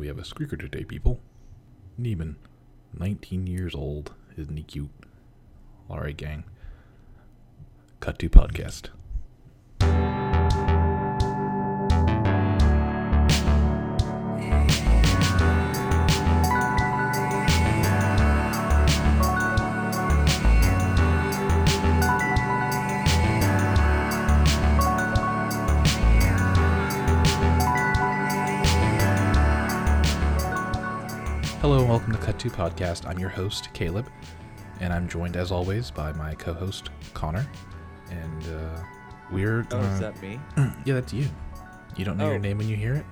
We have a squeaker today, people. Neiman, 19 years old. Isn't he cute? Alright, gang. Cut to podcast. Hello and welcome to Cut 2 Podcast. I'm your host, Caleb, and I'm joined as always by my co host, Connor. And uh, we're Oh, gonna. is that me? yeah, that's you. You don't know your Oh. name when you hear it?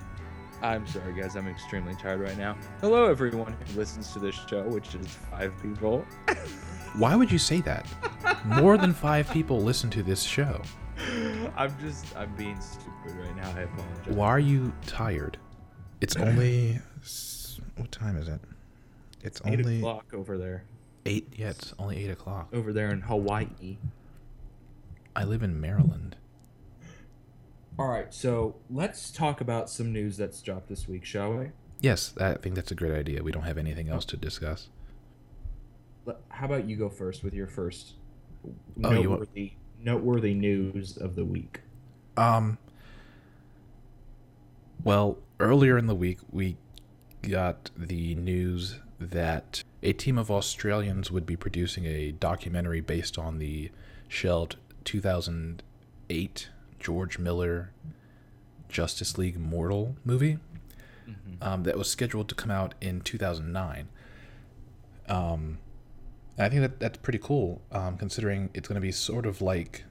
I'm sorry, guys. I'm extremely tired right now. Hello, everyone who listens to this show, which is five people. Why would you say that? More than five people listen to this show. I'm just, I'm being stupid right now. I apologize. Why are you tired? It's only. What time is it? It's Eight only o'clock over there. eight. Yeah, it's only eight o'clock. Over there in Hawaii. I live in Maryland. All right, so let's talk about some news that's dropped this week, shall we? Yes, I think that's a great idea. We don't have anything else to discuss. How about you go first with your first Oh, you noteworthy, noteworthy news of the week? Um. Well, earlier in the week, we got the news that a team of Australians would be producing a documentary based on the shelved 2008 George Miller Justice League Mortal movie um, that was scheduled to come out in 2009. Um, I think that that's pretty cool, um, considering it's going to be sort of like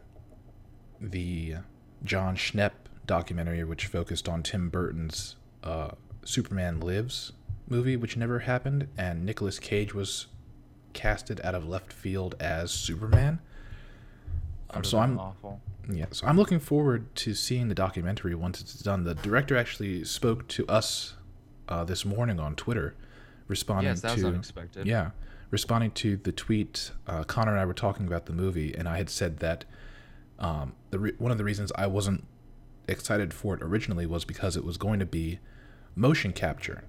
the Jon Schnepp documentary, which focused on Tim Burton's uh, Superman Lives movie, which never happened, and Nicolas Cage was casted out of left field as Superman. Um, so I'm awful. yeah, so I'm looking forward to seeing the documentary once it's done. The director actually spoke to us uh, this morning on Twitter, responding Yes, to unexpected. yeah, responding to the tweet. Uh, Connor and I were talking about the movie, and I had said that um, the re- one of the reasons I wasn't excited for it originally was because it was going to be motion capture,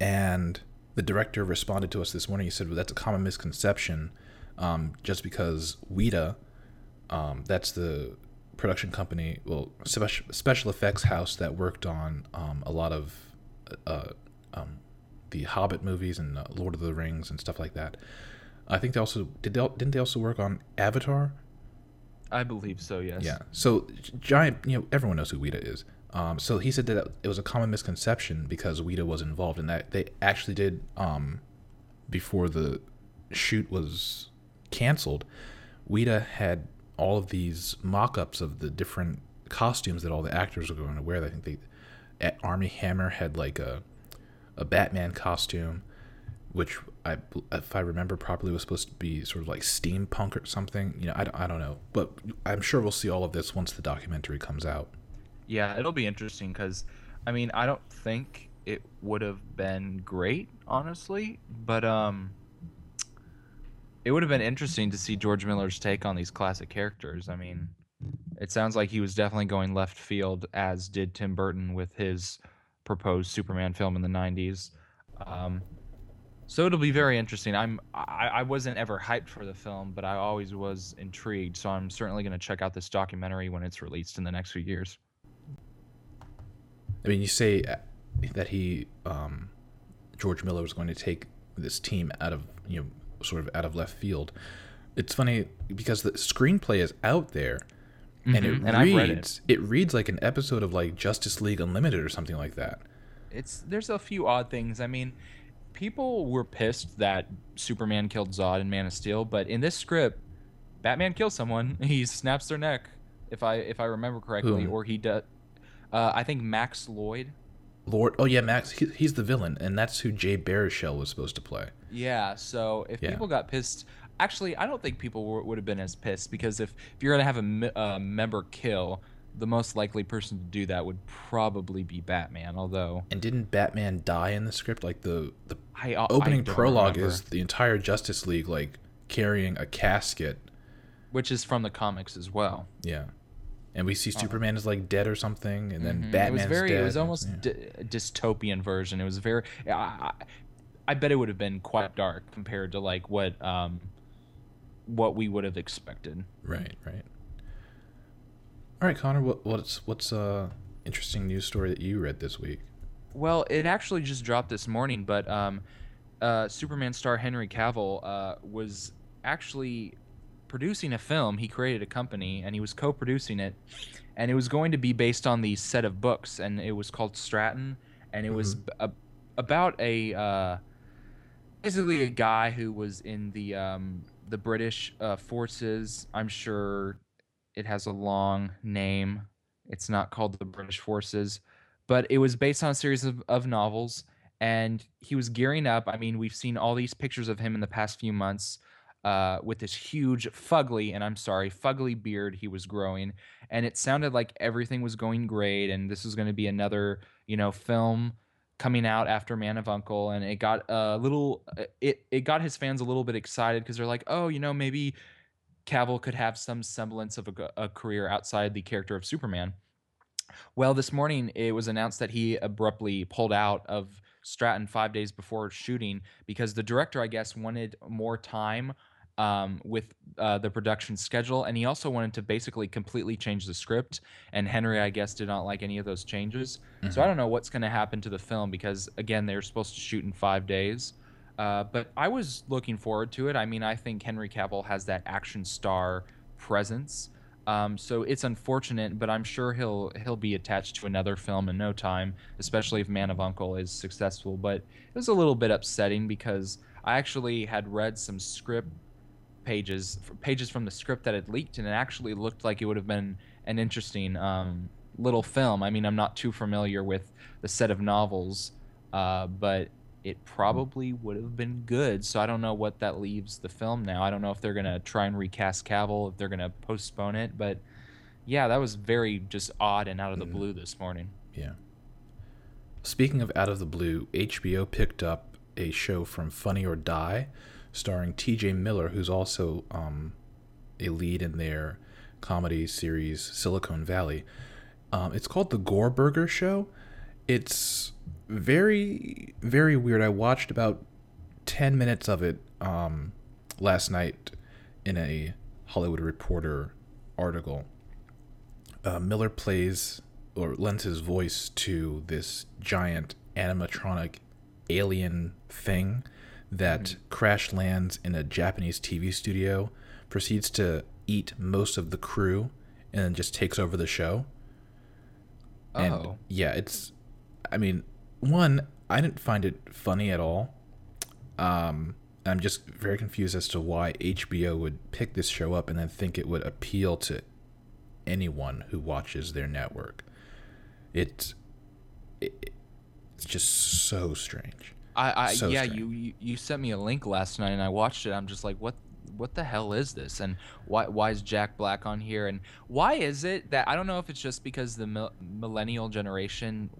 and the director responded to us this morning. He said, "Well, that's a common misconception, um, just because Weta." Um, that's the production company, well, special special effects house that worked on um, a lot of uh, um, the Hobbit movies and uh, Lord of the Rings and stuff like that. I think they also did. They, didn't they also work on Avatar? I believe so, yes. Yeah. So giant, you know, everyone knows who Weta is. Um, so he said that it was a common misconception because Weta was involved in that. They actually did um, before the shoot was canceled. Weta had all of these mock-ups of the different costumes that all the actors were going to wear. I think they at Armie Hammer had like a a Batman costume, which I, if I remember properly, was supposed to be sort of like steampunk or something. You know, I, I don't know, but I'm sure we'll see all of this once the documentary comes out. Yeah, it'll be interesting because, I mean, I don't think it would have been great, honestly, but um, it would have been interesting to see George Miller's take on these classic characters. I mean, it sounds like he was definitely going left field, as did Tim Burton with his proposed Superman film in the '90s. Um, so it'll be very interesting. I'm I, I wasn't ever hyped for the film, but I always was intrigued. So I'm certainly going to check out this documentary when it's released in the next few years. I mean, you say uh, that he, um, George Miller, was going to take this team out of you know sort of out of left field. It's funny because the screenplay is out there, and it and I've read it. reads it reads like an episode of like Justice League Unlimited or something like that. it's there's a few odd things. I mean, people were pissed that Superman killed Zod in Man of Steel, but in this script, Batman kills someone. He snaps their neck, if I if I remember correctly, Who? or he does. Uh, I think Max Lloyd. Lord, oh yeah, Max, he, he's the villain, and that's who Jay Baruchel was supposed to play. Yeah. So if Yeah. people got pissed, actually, I don't think people were, would have been as pissed because if if you're gonna have a uh, member kill, the most likely person to do that would probably be Batman. Although And didn't Batman die in the script? Like the the I I opening prologue remember. is the entire Justice League like carrying a casket. which is from the comics as well. Yeah. And we see Superman is like dead or something, and then Mhm. Batman's it was very dead. it was almost Yeah. d- a dystopian version it was very I, I, I bet it would have been quite dark compared to like what um what we would have expected right, right. All right, Connor. What, what's what's uh interesting news story that you read this week? well it actually just dropped this morning but um uh superman star henry cavill uh was actually producing a film he created a company and he was co-producing it and it was going to be based on the set of books and it was called stratton and it was b- a, about a uh basically a guy who was in the um, the British uh, forces. I'm sure it has a long name. It's not called the British Forces, but it was based on a series of, of novels. And he was gearing up. I mean, we've seen all these pictures of him in the past few months uh, with this huge fugly, and I'm sorry, fugly beard he was growing. And it sounded like everything was going great. And this was going to be another, you know, film coming out after Man of Uncle, and it got a little uh, it it got his fans a little bit excited because they're like, oh, you know, maybe Cavill could have some semblance of a career outside the character of Superman. Well, this morning it was announced that he abruptly pulled out of Stratton five days before shooting because the director, I guess, wanted more time um, with uh, the production schedule, and he also wanted to basically completely change the script. And Henry, I guess, did not like any of those changes. So I don't know what's going to happen to the film because again, they're supposed to shoot in five days. Uh, but I was looking forward to it. I mean, I think Henry Cavill has that action star presence. Um, so it's unfortunate, but I'm sure he'll he'll be attached to another film in no time, especially if Man of Uncle is successful. But it was a little bit upsetting because I actually had read some script pages pages from the script that had leaked, and it actually looked like it would have been an interesting um, little film. I mean, I'm not too familiar with the set of novels, uh, but it probably would have been good. So I don't know what that leaves the film now. I don't know if they're gonna try and recast Cavill, if they're gonna postpone it, but yeah, that was very just odd and out of the blue this morning. Yeah. Speaking of out of the blue, HBO picked up a show from Funny or Die, starring T.J. Miller, who's also um, a lead in their comedy series Silicon Valley. Um, it's called The Gorburger Show. It's very, very weird. I watched about 10 minutes of it um, last night in a Hollywood Reporter article. Uh, Miller plays or lends his voice to this giant animatronic alien thing that crash lands in a Japanese TV studio, proceeds to eat most of the crew, and then just takes over the show. And Oh. yeah, it's. I mean, one, I didn't find it funny at all. Um, I'm just very confused as to why HBO would pick this show up and then think it would appeal to anyone who watches their network. It's it, it's just so strange. I, I So yeah, strange. you, you sent me a link last night and I watched it. I'm just like, what what the hell is this? And why why is Jack Black on here? And why is it that I don't know if it's just because the mil- millennial generation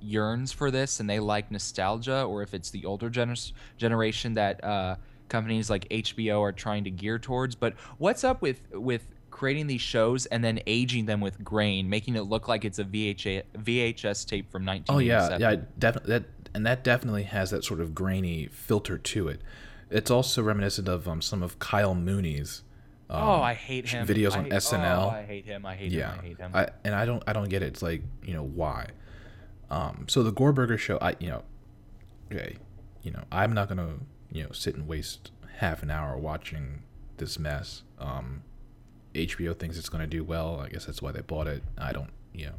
yearns for this and they like nostalgia, or if it's the older gener- generation that uh, companies like HBO are trying to gear towards. But what's up with with creating these shows and then aging them with grain, making it look like it's a VHA, VHS tape from Oh yeah, yeah, definitely that, and that definitely has that sort of grainy filter to it. It's also reminiscent of um, some of Kyle Mooney's. Um, Oh, I hate him. Videos I on hate- SNL. Oh, I hate him. I hate yeah, him. I hate him. I, and I don't, I don't get it. It's like you know why. Um, so the Gorburger show, I you know, okay, you know, I'm not gonna you know sit and waste half an hour watching this mess. Um, HBO thinks it's gonna do well. I guess that's why they bought it. I don't, you know.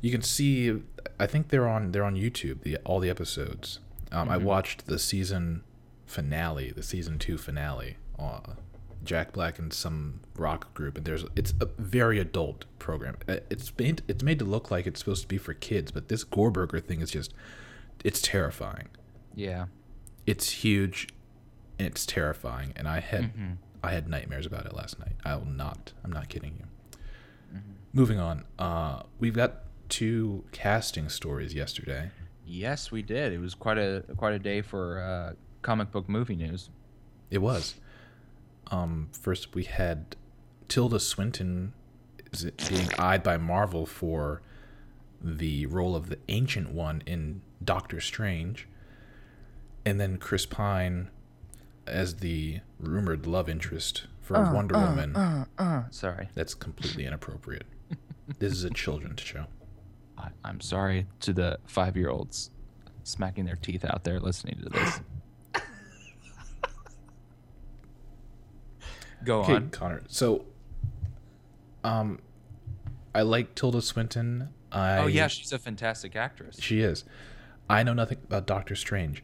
You can see. I think they're on they're on YouTube. The all the episodes. Um, I watched the season finale, the season two finale. Uh, Jack Black and some rock group, and there's it's a very adult program. Uh, It's made it's made to look like it's supposed to be for kids, but this Gorburger thing is just it's terrifying. yeah. It's huge, and it's terrifying. And I had Mhm. I had nightmares about it last night. I will not. I'm not kidding you. Moving on. Uh, we've got two casting stories yesterday. Yes, we did. It was quite a quite a day for uh, comic book movie news. It was. Um, first we had Tilda Swinton is it being eyed by Marvel for the role of the Ancient One in Doctor Strange, and then Chris Pine as the rumored love interest for Uh, Wonder Woman. Sorry. That's completely inappropriate. this is a children's show. I, I'm sorry to the five year olds smacking their teeth out there listening to this. Go Okay, on. Connor. So, um, I like Tilda Swinton. I, Oh yeah, she's a fantastic actress. she is. I know nothing about Doctor Strange.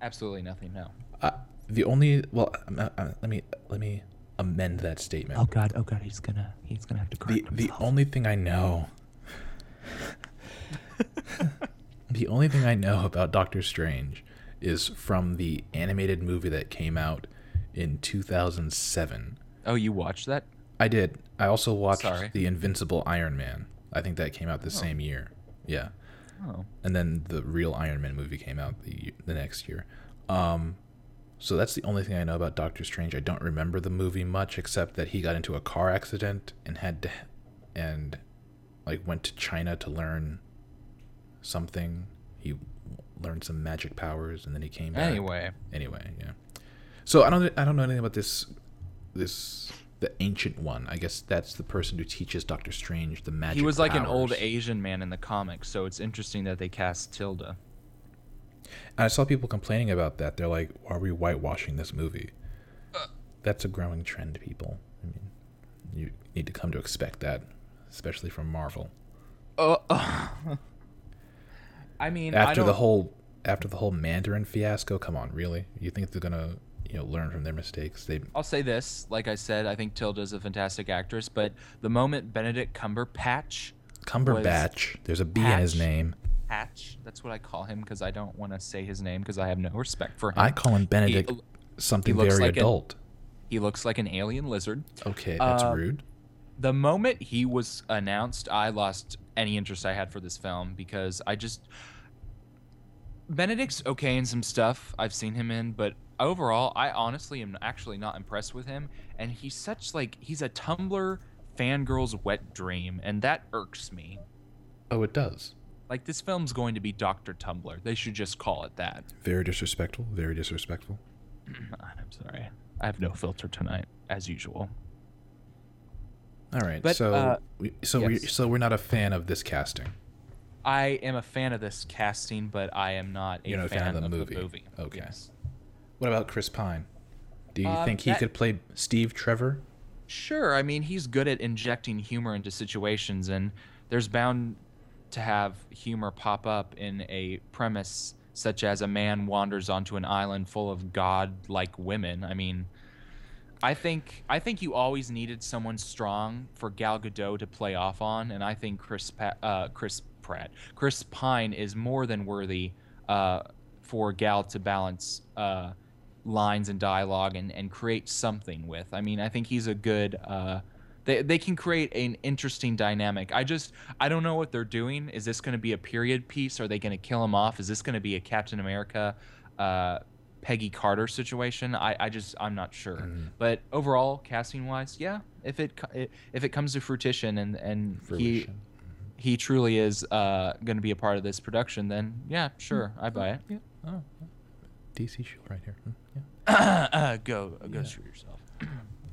Absolutely nothing. No. Uh, the only well, um, uh, uh, let me let me amend that statement. Oh God! Oh god! He's gonna he's gonna have to the the only thing I know, the only thing I know about Doctor Strange is from the animated movie that came out in 2007. Oh, you watched that? I did. I also watched Sorry. the Invincible Iron Man. I think that came out the same year. Yeah. Oh. and then the real Iron Man movie came out the the next year. Um, so that's the only thing I know about Doctor Strange. I don't remember the movie much except that he got into a car accident and had to and like went to China to learn something. He learned some magic powers and then he came back. Anyway, Anyway, yeah. So I don't I don't know anything about this this the ancient one. I guess that's the person who teaches Doctor Strange the magic. he was like an old. Asian man in the comics, so it's interesting that they cast Tilda. And I saw people complaining about that. They're like, are we whitewashing this movie?" Uh. That's a growing trend, people. I mean, you need to come to expect that, especially from Marvel. Uh, I mean, I After the whole after the whole Mandarin fiasco, come on, really? You think they're gonna, you know, learn from their mistakes? They I'll say this. Like I said, I think Tilda's a fantastic actress, but the moment Benedict Cumberpatch, Cumberbatch. There's a B in his name. Patch, that's what I call him because I don't want to say his name because I have no respect for him. I call him Benedict He- something looks very like an- adult. He looks like an alien lizard. Okay, that's Uh, rude. The moment he was announced, I lost any interest I had for this film because I just Benedict's okay in some stuff I've seen him in, but overall, I honestly am actually not impressed with him. And he's such like he's a Tumblr fangirl's wet dream, and that irks me. Oh, it does. Like this film's going to be Doctor Tumblr. They should just call it that. Very disrespectful. Very disrespectful. I'm sorry. I have no filter tonight, as usual. All right. But, so, uh, we so we so we're not a fan of this casting. I am a fan of this casting, but I am not a, You're not fan, of, the, movie. Okay. Yes. What about Chris Pine? Do you Um, think he that- could play Steve Trevor? Sure. I mean, he's good at injecting humor into situations, and there's bound to have humor pop up in a premise such as a man wanders onto an island full of god-like women. I mean, I think I think you always needed someone strong for Gal Gadot to play off on, and I think Chris pa- uh, Chris Pratt, Chris Pine is more than worthy uh, for Gal to balance uh, lines and dialogue and, and create something with. I mean, I think he's a good. Uh, they they can create an interesting dynamic. I just I don't know what they're doing. Is this going to be a period piece? Are they going to kill him off? Is this going to be a Captain America? Peggy Carter situation. I, I just I'm not sure. Mm-hmm. But overall, casting wise, yeah, if it if it comes to fruition and and he Fruition. he truly is uh, going to be a part of this production, then yeah, sure, I buy it. Yeah. Oh, DC shield right here. Yeah. uh, go go Yeah. screw yourself.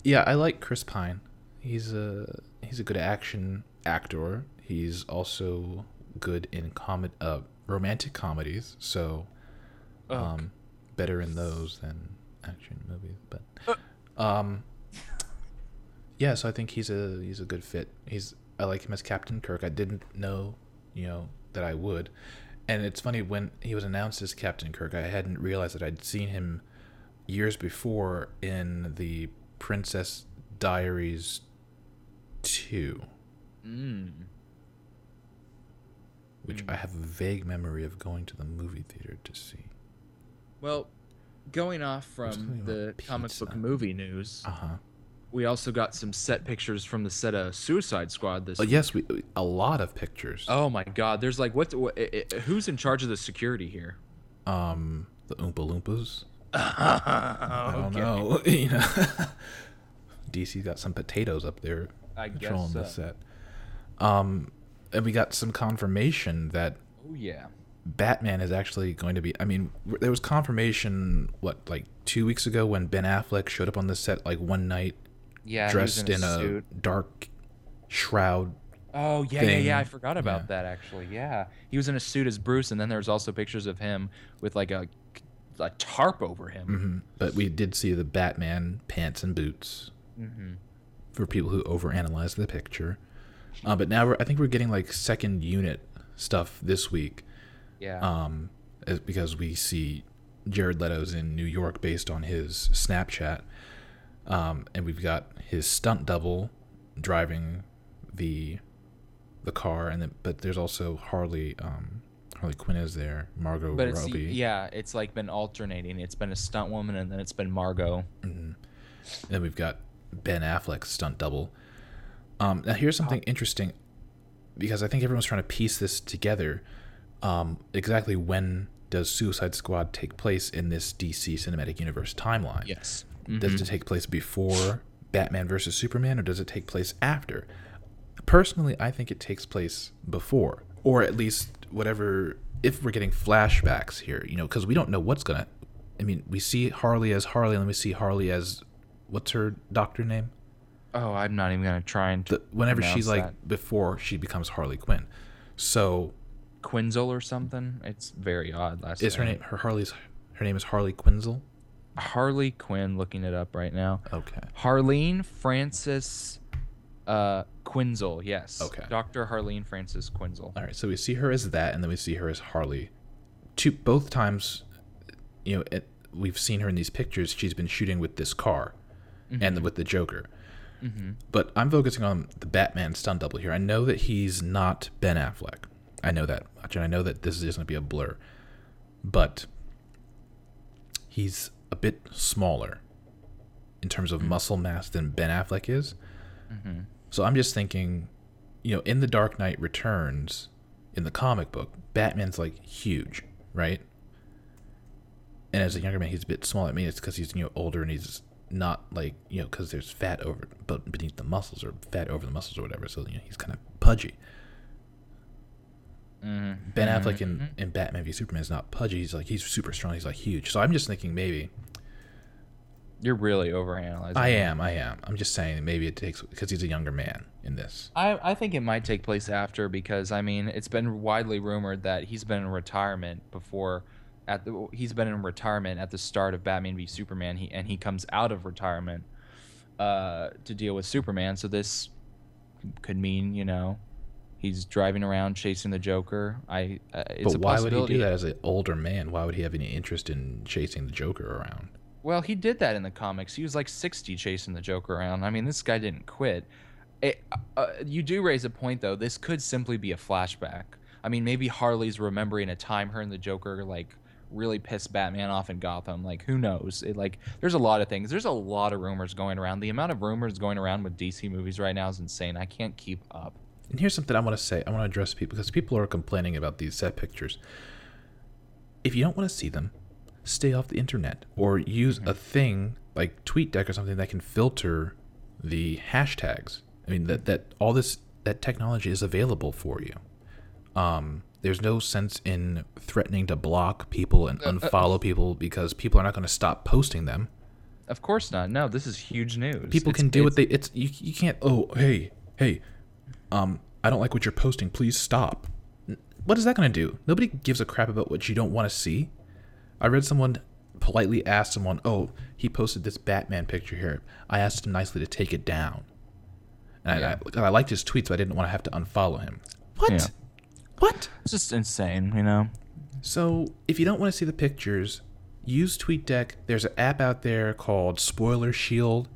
Yeah, I like Chris Pine. He's a he's a good action actor. He's also good in comed uh, romantic comedies. So, um, better in those than action movies. But, Uh. um, yeah. So I think he's a he's a good fit. He's I like him as Captain Kirk. I didn't know, you know, that I would. And it's funny when he was announced as Captain Kirk, I hadn't realized that I'd seen him years before in the Princess Diaries 2, Mm. which I have a vague memory of going to the movie theater to see. Well, going off from the comic book movie news, Uh huh. we also got some set pictures from the set of Suicide Squad this Oh, week. yes, we a lot of pictures. Oh my God! There's like what? what i- i- who's in charge of the security here? Um, the Oompa Loompas. I don't know. you know, DC's got some potatoes up there. I guess controlling the set. Um, and we got some confirmation that Oh yeah. Batman is actually going to be. I mean, there was confirmation what like two weeks ago when Ben Affleck showed up on the set like one night Yeah. dressed in, a, suit. dark shroud. Oh yeah, yeah, yeah. I forgot about Yeah. that actually. Yeah, he was in a suit as Bruce, and then there was also pictures of him with like a, a tarp over him. hmm But we did see the Batman pants and boots Mm-hmm. for people who overanalyze the picture. Uh, but now we're, I think we're getting like second unit stuff this week. Yeah. um, is because we see Jared Leto's in New York based on his Snapchat, um, and we've got his stunt double driving the the car, and then but there's also Harley um, Harley Quinn is there, Margot but it's Robbie, yeah, it's like been alternating. It's been a stunt woman, and then it's been Margot. and then we've got Ben Affleck's stunt double. Um, now here's something interesting, because I think everyone's trying to piece this together. Um, exactly when does Suicide Squad take place in this DC Cinematic Universe timeline? Yes. Does it take place before Batman versus Superman, or does it take place after? Personally, I think it takes place before, or at least whatever. If we're getting flashbacks here, you know, because we don't know what's gonna. I mean, we see Harley as Harley, and then we see Harley as what's her doctor name? Oh, I'm not even gonna try and The, whenever she's like that. before she becomes Harley Quinn. So Quinzel or something. It's very odd. Last is her name her Harley's her name is Harley Quinzel? Harley Quinn. Looking it up right now. Okay. Harlene Francis uh, Quinzel. Yes. Okay. Dr. Harlene Francis Quinzel. All right, so we see her as that, and then we see her as Harley. Two both times, you know, it, we've seen her in these pictures. She's been shooting with this car, and with the Joker. But I'm focusing on the Batman stunt double here. I know that he's not Ben Affleck. I know that much, and I know that this is just going to be a blur. But he's a bit smaller in terms of hmm. muscle mass than Ben Affleck is. Mm-hmm. So I'm just thinking, you know, in The Dark Knight Returns, in the comic book, Batman's like huge, right? And as a younger man, he's a bit smaller. I mean, it's because he's you know older and he's not like you know because there's fat over but beneath the muscles or fat over the muscles or whatever. So you know he's kind of pudgy. Mhm. Ben Affleck in, in Batman v Superman is not pudgy. He's like he's super strong. He's like huge. So I'm just thinking maybe You're really overanalyzing. I am. I am. I'm just saying maybe it takes because he's a younger man in this. I, I think it might take place after because I mean it's been widely rumored that he's been in retirement before at the he's been in retirement at the start of Batman v Superman he and he comes out of retirement uh, to deal with Superman so this could mean you know he's driving around chasing the Joker I uh, it's but why would he do that as an older man? Why would he have any interest in chasing the Joker around? Well, he did that in the comics. He was like 60 chasing the Joker around. I mean, this guy didn't quit. It, uh, you do raise a point, though. This could simply be a flashback. I mean, maybe Harley's remembering a time her and the Joker, like, really pissed Batman off in Gotham. Like, who knows? It, like, there's a lot of things. There's a lot of rumors going around. The amount of rumors going around with DC movies right now is insane. I can't keep up. And here's something I want to say. I want to address people because people are complaining about these set pictures. If you don't want to see them, stay off the internet or use mm-hmm. a thing like TweetDeck or something that can filter the hashtags. I mean that that all this that technology is available for you. Um, there's no sense in threatening to block people and uh, uh, unfollow people because people are not going to stop posting them. Of course not. No, this is huge news. People It's- can do what they. It's you. You can't. Oh, hey, hey, um, I don't like what you're posting. Please stop. What is that going to do? Nobody gives a crap about what you don't want to see. I read someone politely asked someone, "Oh, he posted this Batman picture here." I asked him nicely to take it down, and Yeah. I, I, I liked his tweets, but I didn't want to have to unfollow him. What? Yeah. What? It's just insane, you know? So, if you don't want to see the pictures, use TweetDeck. There's an app out there called Spoiler Shield.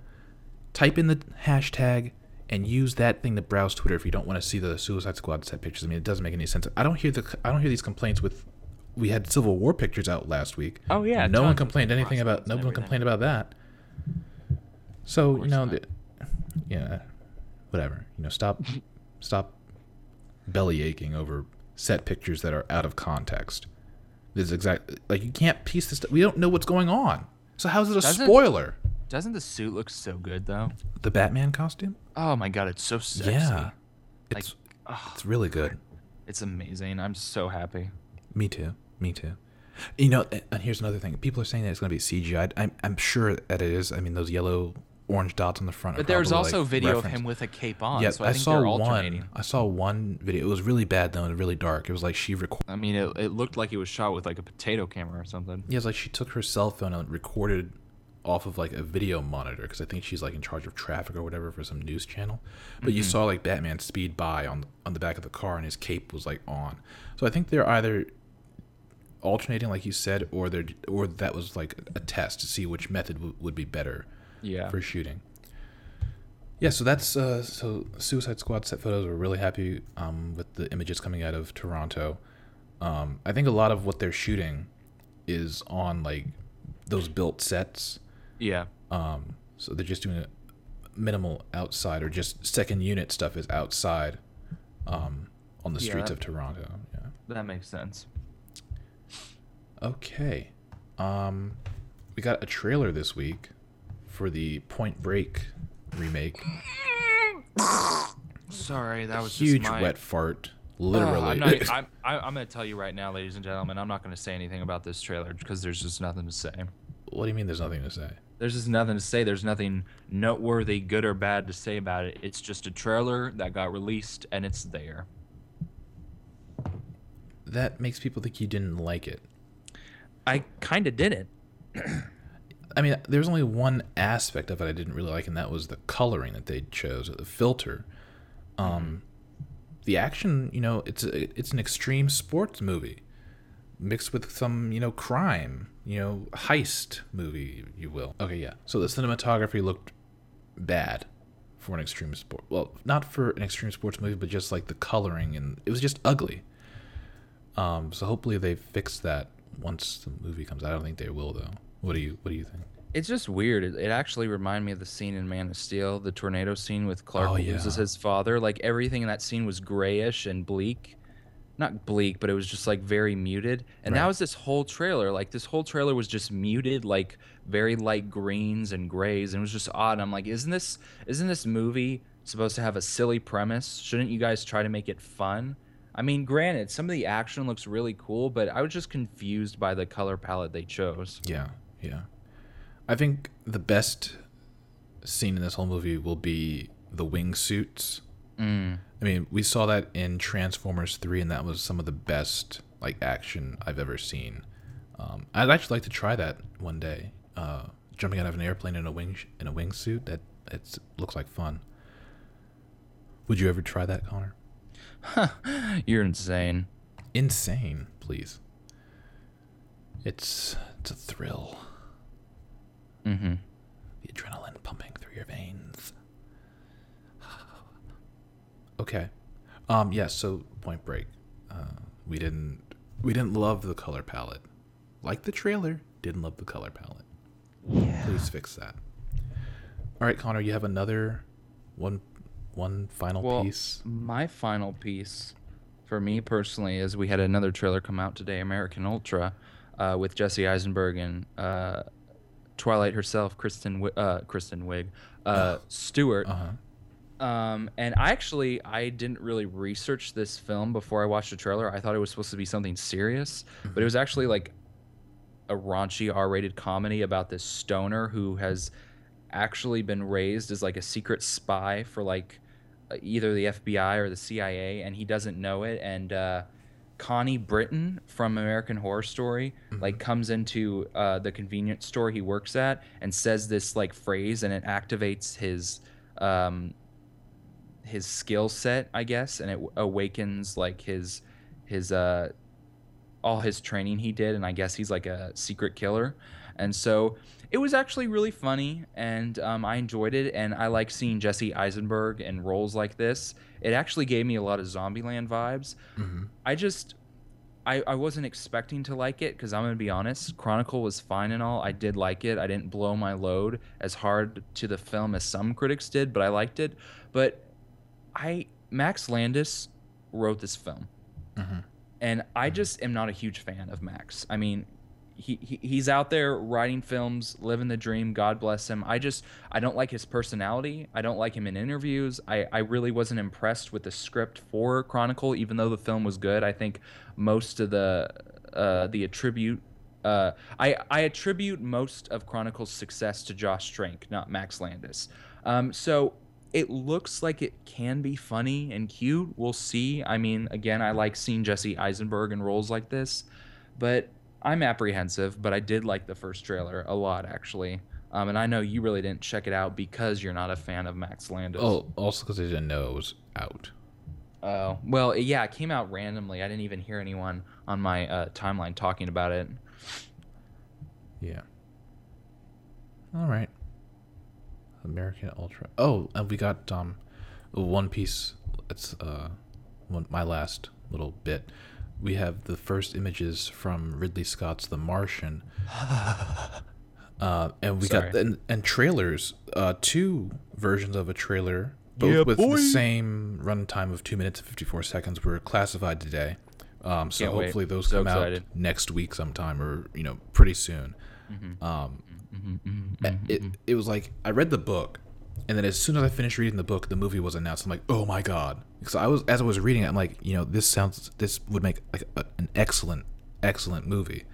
Type in the hashtag and use that thing to browse Twitter if you don't want to see the Suicide Squad set pictures. I mean, it doesn't make any sense. I don't hear the I don't hear these complaints with. We had Civil War pictures out last week. Oh, yeah, no one complained anything about. No one everything. complained about that. So you know, the, yeah, whatever. You know, stop, stop belly aching over set pictures that are out of context. This is exactly like you can't piece this. Stuff. We don't know what's going on. So how's it a Doesn't- spoiler? Doesn't the suit look so good though? The Batman costume? Oh my god, it's so sexy. Yeah. Like, It's oh, it's really good. it's amazing. I'm so happy. Me too. Me too. You know, and here's another thing. People are saying that it's going to be CGI. I'm, I'm sure that it is. I mean, those yellow, orange dots on the front. But there's probably, also like, video reference. of him with a cape on. Yeah, so I, I, think saw they're alternating. one. I saw one video. It was really bad though, and really dark. It was like she recorded. I mean, it, it looked like it was shot with like a potato camera or something. Yeah, it's like she took her cell phone and recorded off of like a video monitor because I think she's like in charge of traffic or whatever for some news channel. But you saw like Batman speed by on on the back of the car and his cape was like on. So I think they're either alternating, like you said, or they're or that was like a test to see which method w- would be better Yeah. for shooting. Yeah, so that's uh, so Suicide Squad set photos. We're really happy um, with the images coming out of Toronto. Um, I think a lot of what they're shooting is on like those built sets. Yeah. Um, so they're just doing a minimal outside or just second unit stuff is outside um, on the Yeah, streets that- of Toronto. Yeah. That makes sense. Okay. Um, we got a trailer this week for the Point Break remake. Sorry, that was Huge just my... wet fart. Literally. I'm, not, I'm, I- I'm going to tell you right now, ladies and gentlemen, I'm not going to say anything about this trailer because there's just nothing to say. what do you mean there's nothing to say? There's just nothing to say. There's nothing noteworthy, good or bad to say about it. It's just a trailer that got released and it's there. That makes people think you didn't like it. I kind of didn't. I mean, there's only one aspect of it I didn't really like, and that was the coloring that they chose, the filter. Um, the action, you know, it's a, it's an extreme sports movie mixed with some, you know, crime, you know, heist movie, you will. Okay, yeah. So the cinematography looked bad for an extreme sport. Well, not for an extreme sports movie, but just like the coloring and it was just ugly. Um, so hopefully they fix that once the movie comes out. I don't think they will though. What do you What do you think? It's just weird. It, it actually reminded me of the scene in Man of Steel, the tornado scene with Clark Oh, loses yeah. his father. Like everything in that scene was grayish and bleak. Not bleak, but it was just like very muted. And that was this whole trailer. Like this whole trailer was just muted, like very light greens and grays, and it was just odd. And I'm like, isn't this isn't this movie supposed to have a silly premise? Shouldn't you guys try to make it fun? I mean, granted, some of the action looks really cool, but I was just confused by the color palette they chose. Yeah, yeah. I think the best scene in this whole movie will be the wingsuits. Mm. I mean, we saw that in Transformers 3, and that was some of the best like action I've ever seen. Um, I'd actually like to try that one day. Uh, jumping out of an airplane in a wing in a wingsuit that it looks like fun. Would you ever try that, Connor? You're insane. Insane, please. It's it's a thrill. Mm-hmm. The adrenaline pumping through your veins. okay. Um yes, so Point Break. Uh we didn't we didn't love the color palette. Like the trailer, didn't love the color palette. Yeah. Please fix that. All right, Connor, you have another one one final Well, piece. my final piece, for me personally, is we had another trailer come out today, American Ultra, uh, with Jesse Eisenberg and uh, Twilight herself, Kristen uh, Kristen Wiig, uh, Stewart. Uh-huh. Um, and I actually I didn't really research this film before I watched the trailer. I thought it was supposed to be something serious, but it was actually like a raunchy R-rated comedy about this stoner who has actually been raised as like a secret spy for like uh, either the FBI or the CIA, and he doesn't know it. And uh, Connie Britton from American Horror Story like comes into uh, the convenience store he works at and says this like phrase, and it activates his um, his skill set, I guess, and it awakens like his his uh all his training he did, and I guess he's like a secret killer. And so it was actually really funny, and um, I enjoyed it. And I like seeing Jesse Eisenberg in roles like this. It actually gave me a lot of Zombieland vibes. hmm I just, I, I wasn't expecting to like it because I'm gonna be honest. Chronicle was fine and all. I did like it. I didn't blow my load as hard to the film as some critics did, but I liked it. But I Max Landis wrote this film Mhm. and I just am not a huge fan of Max. I mean, he, he he's out there writing films, living the dream. God bless him. I just I don't like his personality. I don't like him in interviews. I I really wasn't impressed with the script for Chronicle, even though the film was good. I think most of the uh, the attribute. Uh, I, I attribute most of Chronicle's success to Josh Trank, not Max Landis. Um, so it looks like it can be funny and cute. We'll see. I mean, again, I like seeing Jesse Eisenberg in roles like this, but I'm apprehensive. But I did like the first trailer a lot, actually. Um, and I know you really didn't check it out because you're not a fan of Max Landis. Oh, also because I didn't know it was out. Oh, well, yeah, it came out randomly. I didn't even hear anyone on my uh, timeline talking about it. Yeah. All right. American Ultra. Oh, and we got um, One Piece. It's uh, one, my last little bit. We have the first images from Ridley Scott's The Martian. uh, and we Sorry. got and, and trailers. Uh, two versions of a trailer, both Yeah, with boy. the same runtime of two minutes and fifty four seconds, were classified today. Um, so Can't wait. hopefully those So come excited. out next week sometime, or you know, pretty soon. Mm-hmm. Um, Mm-hmm, mm-hmm, mm-hmm, it, it was like I read the book, and then as soon as I finished reading the book, the movie was announced. I'm like, oh my god! Because I was as I was reading it, I'm like, you know, this sounds this would make like a, an excellent, excellent movie.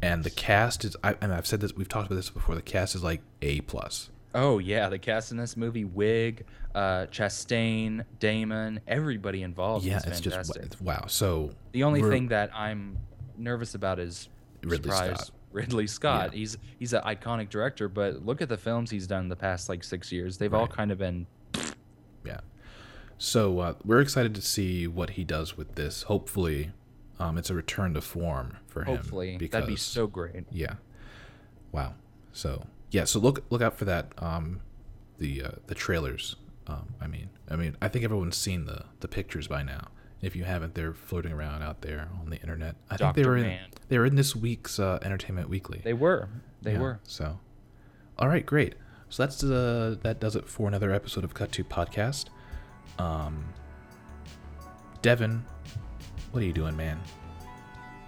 And the cast is, I, and I've said this, we've talked about this before. The cast is like a plus. Oh yeah, the cast in this movie: Wiig, uh, Chastain, Damon, everybody involved. Yeah, is it's just fantastic. it's, wow. So the only thing that I'm nervous about is Ridley surprise, Scott. Ridley Scott. Yeah. He's he's an iconic director, but look at the films he's done the past like six years. They've all kind of been Yeah. So uh, we're excited to see what he does with this. Hopefully, um, it's a return to form for him. hopefully because, that'd be so great. Yeah. Wow. So yeah. So look look out for that. Um, the uh, the trailers. Um, I mean, I mean, I think everyone's seen the the pictures by now. If you haven't, they're floating around out there on the internet. I think they were in, Man. they were in this week's uh, Entertainment Weekly. They were, they Yeah, were. So, all right, great. So that's uh, that does it for another episode of Cut to Podcast. Um, Devin, what are you doing, man?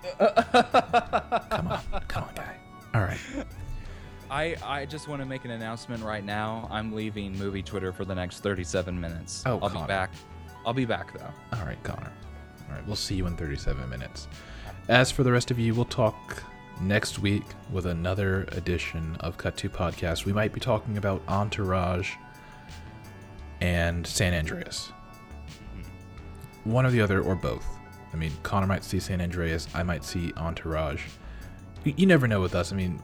come on, come on, guy. All right. I I just want to make an announcement right now. I'm leaving movie Twitter for the next 37 minutes. Oh, I'll Connor. be back. I'll be back though. All right, Connor. All right, we'll see you in 37 minutes. As for the rest of you, we'll talk next week with another edition of Cut to Podcast. We might be talking about Entourage and San Andreas. Hmm. One or the other, or both. I mean, Connor might see San Andreas, I might see Entourage. You, you never know with us. I mean,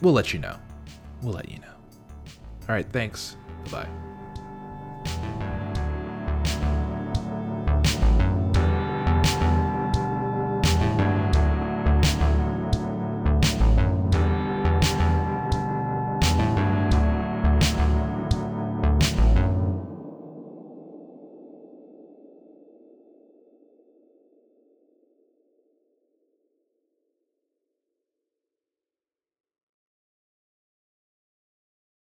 we'll let you know. We'll let you know. All right, thanks. Bye bye.